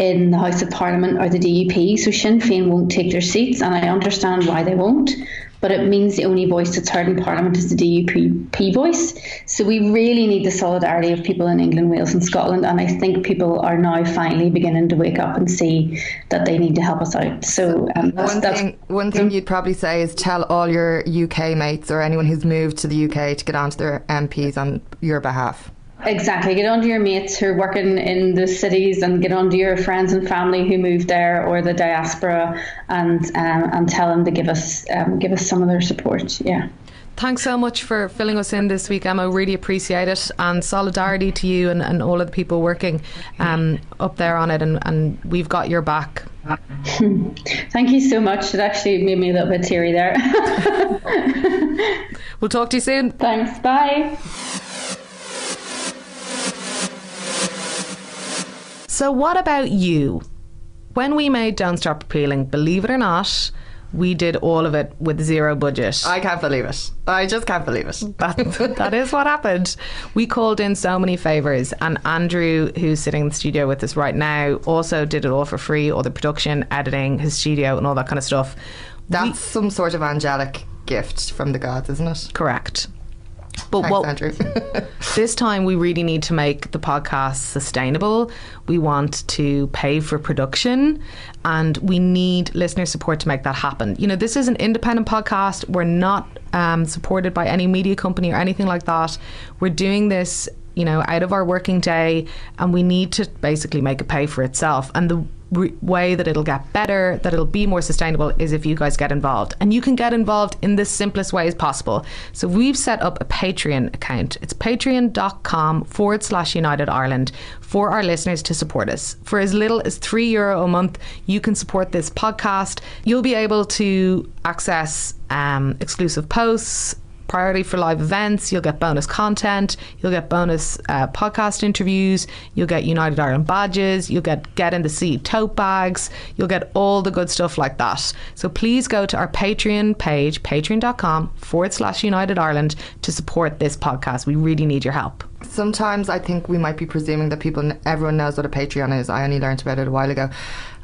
E: in the House of Parliament are the DUP. So Sinn Féin won't take their seats, and I understand why they won't. But it means the only voice that's heard in Parliament is the DUP voice. So we really need the solidarity of people in England, Wales, and Scotland. And I think people are now finally beginning to wake up and see that they need to help us out. So um, that's,
B: one thing, one thing you'd probably say is tell all your UK mates or anyone who's moved to the UK to get onto their MPs on your behalf.
E: Exactly. Get onto your mates who are working in the cities and get onto your friends and family who moved there or the diaspora and um, and tell them to give us um, give us some of their support. Yeah.
A: Thanks so much for filling us in this week, Emma. Really appreciate it. And solidarity to you and, and all of the people working um, up there on it. And, and we've got your back.
E: Thank you so much. It actually made me a little bit teary there.
A: we'll talk to you soon.
E: Thanks. Bye.
A: So, what about you? When we made Don't Stop Repealing, believe it or not, we did all of it with zero budget.
B: I can't believe it. I just can't believe it.
A: That, that is what happened. We called in so many favours, and Andrew, who's sitting in the studio with us right now, also did it all for free all the production, editing, his studio, and all that kind of stuff.
B: That's we, some sort of angelic gift from the gods, isn't it?
A: Correct. But
B: Thanks,
A: what
B: Andrew.
A: this time we really need to make the podcast sustainable. We want to pay for production and we need listener support to make that happen. You know, this is an independent podcast. We're not um, supported by any media company or anything like that. We're doing this you know, out of our working day, and we need to basically make it pay for itself. And the re- way that it'll get better, that it'll be more sustainable, is if you guys get involved. And you can get involved in the simplest way as possible. So we've set up a Patreon account. It's patreon.com forward slash United Ireland for our listeners to support us. For as little as three euro a month, you can support this podcast. You'll be able to access um, exclusive posts priority for live events. You'll get bonus content. You'll get bonus uh, podcast interviews. You'll get United Ireland badges. You'll get get in the seat tote bags. You'll get all the good stuff like that. So please go to our Patreon page, patreon.com forward slash United Ireland to support this podcast. We really need your help.
B: Sometimes I think we might be presuming that people, everyone knows what a Patreon is. I only learned about it a while ago.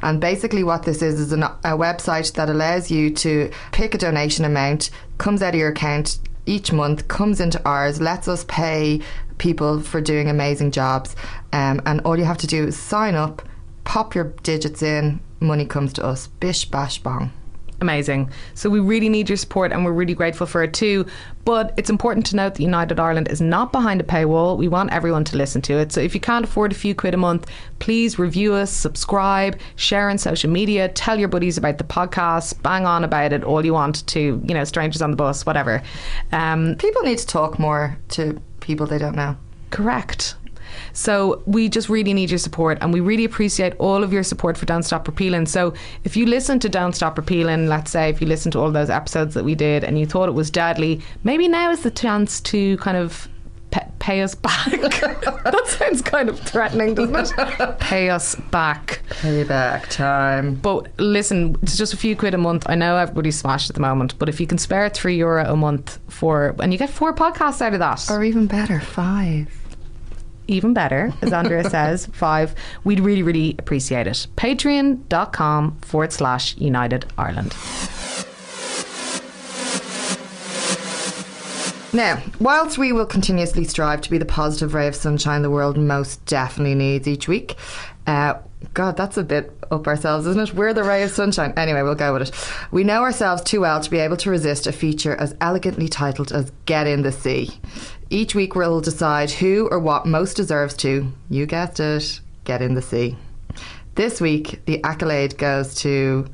B: And basically, what this is is an, a website that allows you to pick a donation amount, comes out of your account, each month comes into ours, lets us pay people for doing amazing jobs. Um, and all you have to do is sign up, pop your digits in, money comes to us. Bish, bash, bong.
A: Amazing. So we really need your support and we're really grateful for it too. But it's important to note that United Ireland is not behind a paywall. We want everyone to listen to it. So if you can't afford a few quid a month, please review us, subscribe, share on social media, tell your buddies about the podcast, bang on about it all you want to, you know, strangers on the bus, whatever. Um,
B: People need to talk more to people they don't know.
A: Correct. So we just really need your support and we really appreciate all of your support for Don't Stop Repealing. So if you listen to Don't Stop Repealing, let's say if you listen to all those episodes that we did and you thought it was deadly, maybe now is the chance to kind of pay us back. that sounds kind of threatening, doesn't it? pay us back.
B: Payback time.
A: But listen, it's just a few quid a month. I know everybody's smashed at the moment, but if you can spare three euro a month for, and you get four podcasts out of that,
B: Or even better, five.
A: Even better, as Andrea says, five, we'd really, really appreciate it. Patreon.com forward slash United Ireland.
B: Now, whilst we will continuously strive to be the positive ray of sunshine the world most definitely needs each week, uh, God, that's a bit up ourselves, isn't it? We're the ray of sunshine. Anyway, we'll go with it. We know ourselves too well to be able to resist a feature as elegantly titled as Get in the Sea. Each week we'll decide who or what most deserves to, you guessed it, get in the sea. This week, the accolade goes to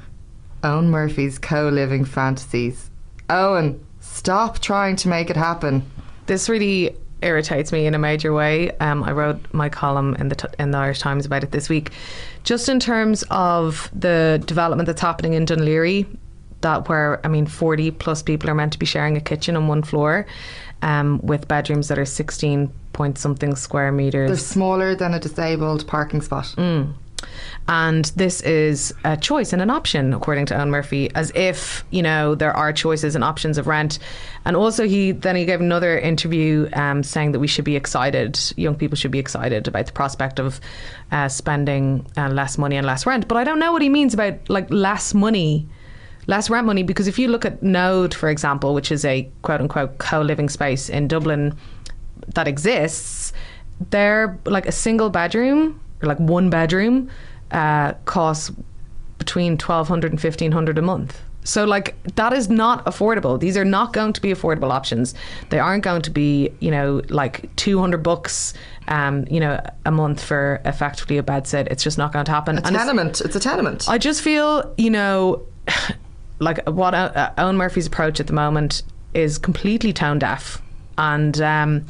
B: Eoghan Murphy's co living fantasies. Eoghan, stop trying to make it happen.
A: This really irritates me in a major way. Um, I wrote my column in the t- in the Irish Times about it this week, just in terms of the development that's happening in Dún Laoghaire. That where I mean, forty plus people are meant to be sharing a kitchen on one floor, um, with bedrooms that are sixteen point something square meters.
B: They're smaller than a disabled parking spot.
A: And this is a choice and an option, according to Eoghan Murphy, as if, you know, there are choices and options of rent. And also, he then he gave another interview um, saying that we should be excited, young people should be excited about the prospect of uh, spending uh, less money and less rent. But I don't know what he means about like less money. Less rent money because if you look at Node, for example, which is a quote unquote co living space in Dublin that exists, they're like a single bedroom or like one bedroom uh, costs between 1200 and 1500 a month. So like that is not affordable. These are not going to be affordable options. They aren't going to be you know like 200 bucks um you know a month for effectively a bed sit it's just not going to happen.
B: It's A
A: And it's-
B: tenement. It's a tenement.
A: I just feel, you know, like what uh, Eoghan Murphy's approach at the moment is completely tone deaf and um,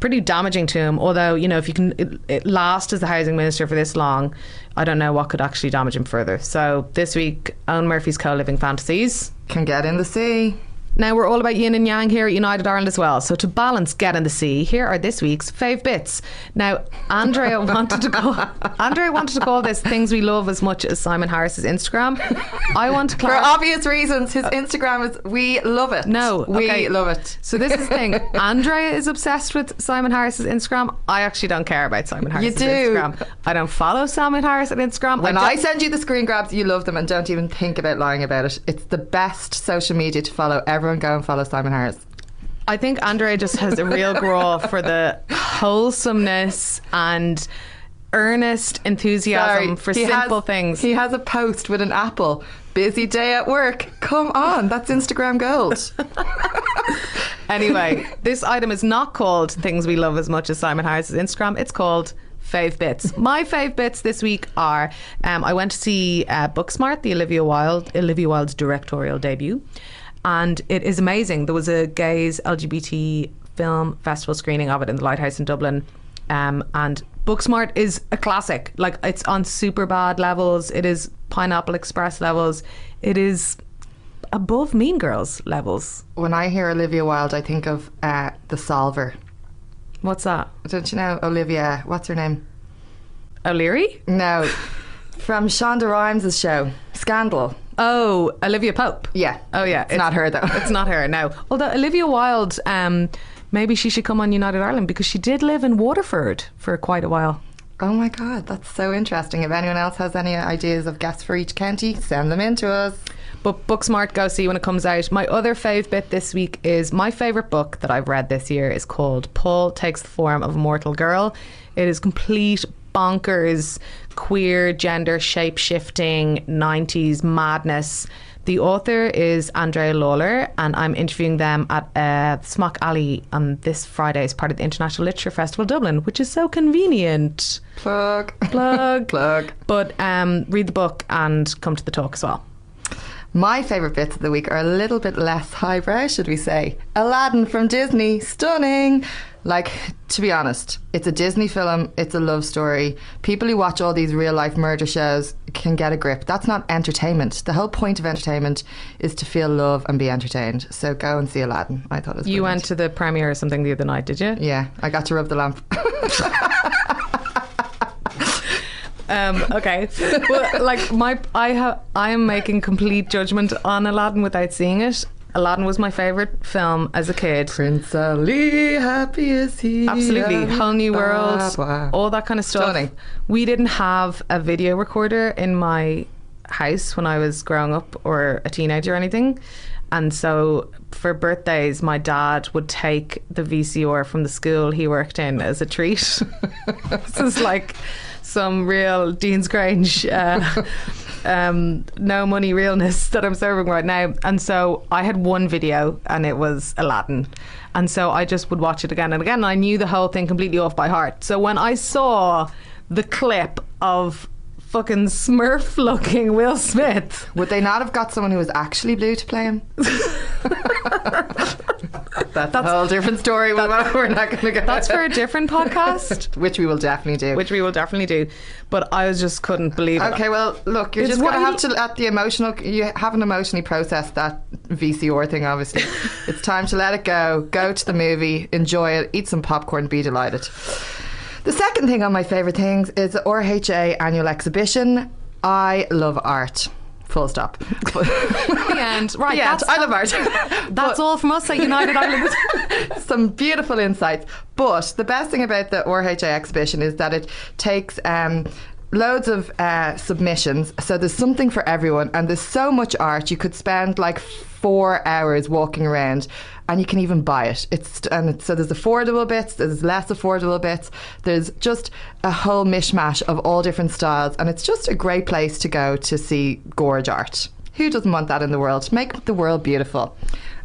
A: pretty damaging to him. Although, you know, if you can it, it last as the housing minister for this long, I don't know what could actually damage him further. So this week, Eoghan Murphy's co-living fantasies.
B: Can get in the sea.
A: Now we're all about yin and yang here at United Ireland as well. So to balance get in the sea, here are this week's fave bits. Now Andrea wanted to call Andrea wanted to call this things we love as much as Simon Harris's Instagram. I want to
B: For obvious reasons, his Instagram is we love it.
A: No,
B: we
A: okay.
B: love it.
A: So this is the thing. Andrea is obsessed with Simon Harris's Instagram. I actually don't care about Simon Harris's
B: do.
A: Instagram. I don't follow Simon Harris on Instagram.
B: When
A: don't-
B: I send you the screen grabs, you love them and don't even think about lying about it. It's the best social media to follow. Everyone go and follow Simon Harris.
A: I think Andre just has a real grow for the wholesomeness and earnest enthusiasm for simple
B: has,
A: things.
B: He has a post with an apple. Busy day at work. Come on, that's Instagram gold.
A: anyway, this item is not called things we love as much as Simon Harris's Instagram. It's called fave bits. My fave bits this week are um, I went to see uh, Booksmart, the Olivia Wilde Olivia Wilde's directorial debut, and it is amazing. There was a gays LGBT film festival screening of it in the Lighthouse in Dublin, um, and Booksmart is a classic. Like it's on super bad levels. It is Pineapple Express levels. It is above Mean Girls levels.
B: when I hear Olivia Wilde, I think of uh, The Solver.
A: What's that?
B: Don't you know Olivia? What's her name?
A: O'Leary?
B: No, from Shonda Rhimes' show, Scandal.
A: Oh, Olivia Pope.
B: Yeah.
A: Oh, yeah.
B: It's not her, though.
A: It's not her, no. Although Olivia Wilde, um, maybe she should come on United Ireland because she did live in Waterford for quite a while.
B: Oh my God, that's so interesting. If anyone else has any ideas of guests for each county, send them in to us.
A: But Booksmart, go see when it comes out. My other fave bit this week is my favourite book that I've read this year is called Paul Takes the Form of a Mortal Girl. It is complete bonkers, queer, gender shape shifting, 90s madness The author is Andrea Lawlor, and I'm interviewing them at uh, Smock Alley on this Friday as part of the International Literature Festival Dublin, which is so convenient.
B: Plug.
A: Plug.
B: Plug.
A: But um, read the book and come to the talk as well.
B: My favourite bits of the week are a little bit less highbrow, should we say? Aladdin from Disney, stunning. Like, to be honest, it's a Disney film, it's a love story. People who watch all these real life murder shows can get a grip. That's not entertainment. The whole point of entertainment is to feel love and be entertained. So go and see Aladdin. I thought it was
A: You
B: brilliant.
A: went to the premiere or something the other night, did you?
B: Yeah, I got to rub the lamp.
A: Um, okay. well, like my, I have, I am making complete judgment on Aladdin without seeing it. Aladdin was my favorite film as a kid.
B: Prince Ali, happy is he.
A: Absolutely, whole new world, all that kind of stuff.
B: Stunning.
A: We didn't have a video recorder in my house when I was growing up or a teenager or anything. And so for birthdays, my dad would take the VCR from the school he worked in as a treat. this is like some real Deansgrange, uh, um, no money realness that I'm serving right now. And so I had one video and it was Aladdin. And so I just would watch it again and again. And I knew the whole thing completely off by heart. So when I saw the clip of fucking smurf looking Will Smith.
B: Would they not have got someone who was actually blue to play him? That's, a whole different story. We're not going to go.
A: That's for a different podcast,
B: which we will definitely do.
A: which we will definitely do. But I just couldn't believe it.
B: Okay, well, look, you're
A: It's
B: just going to have to let the emotional. You haven't emotionally processed that VCR thing, obviously. it's time to let it go. Go to the movie, enjoy it, eat some popcorn, be delighted. The second thing on my favourite things is the RHA annual exhibition. I love art. Full stop.
A: The end. Right,
B: yeah,
A: that's,
B: I love art.
A: that's all from us at United Ireland.
B: some beautiful insights. But the best thing about the RHA exhibition is that it takes um, loads of uh, submissions. So there's something for everyone, and there's so much art. You could spend like four hours walking around. And you can even buy it. It's and it's, so there's affordable bits, there's less affordable bits. There's just a whole mishmash of all different styles, and it's just a great place to go to see gorge art. Who doesn't want that in the world? Make the world beautiful.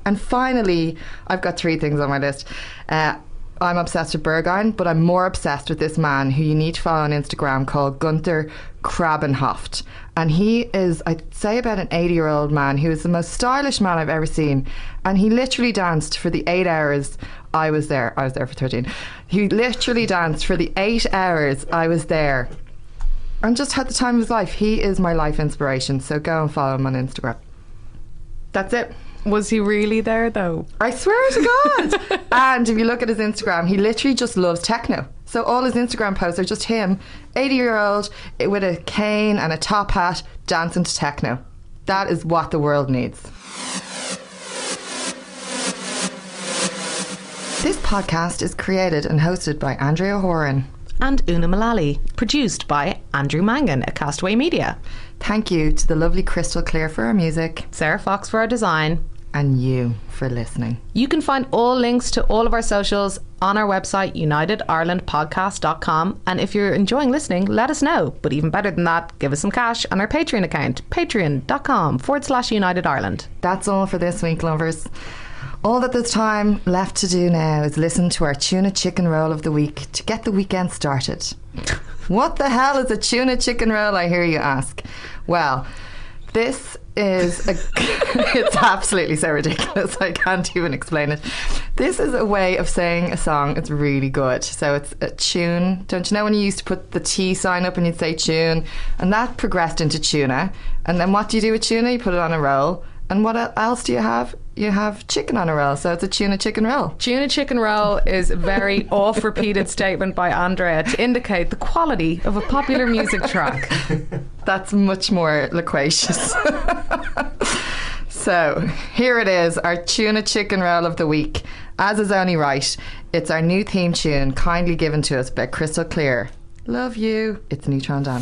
B: And finally, I've got three things on my list. Uh, I'm obsessed with Berghain, but I'm more obsessed with this man who you need to follow on Instagram called Günther Krabbenhöft. And he is, I'd say, about an 80 year old man who is the most stylish man I've ever seen. And he literally danced for the eight hours I was there. I was there for 13. He literally danced for the eight hours I was there and just had the time of his life. He is my life inspiration. So go and follow him on Instagram. That's it.
A: Was he really there though?
B: I swear to God. and if you look at his Instagram, he literally just loves techno. So all his Instagram posts are just him, 80 year old, eh, with a cane and a top hat, dancing to techno. That is what the world needs. This podcast is created and hosted by Andrea Horan.
A: And Una Mullally, produced by Andrew Mangan at Castaway Media.
B: Thank you to the lovely Crystal Clear for our music
A: Sarah Fox for our design.
B: And you for listening.
A: You can find all links to all of our socials on our website, unitedirelandpodcast.com. And if you're enjoying listening, let us know. But even better than that, give us some cash on our Patreon account, patreon.com forward slash United Ireland.
B: That's all for this week, lovers. All that there's time left to do now is listen to our tuna chicken roll of the week to get the weekend started. what the hell is a tuna chicken roll, I hear you ask? Well, this is a, it's absolutely so ridiculous. I can't even explain it. This is a way of saying a song. It's really good. So it's a tune. Don't you know when you used to put the T sign up and you'd say tune, and that progressed into tuna. And then what do you do with tuna? You put it on a roll. And what else do you have? You have chicken on a roll. So it's a tuna chicken roll.
A: Tuna chicken roll is a very oft repeated statement by Andrea to indicate the quality of a popular music track.
B: That's much more loquacious. so here it is, our tuna chicken roll of the week. As is only right, it's our new theme tune, kindly given to us by Crystal Clear. Love you. It's Neutron Dan.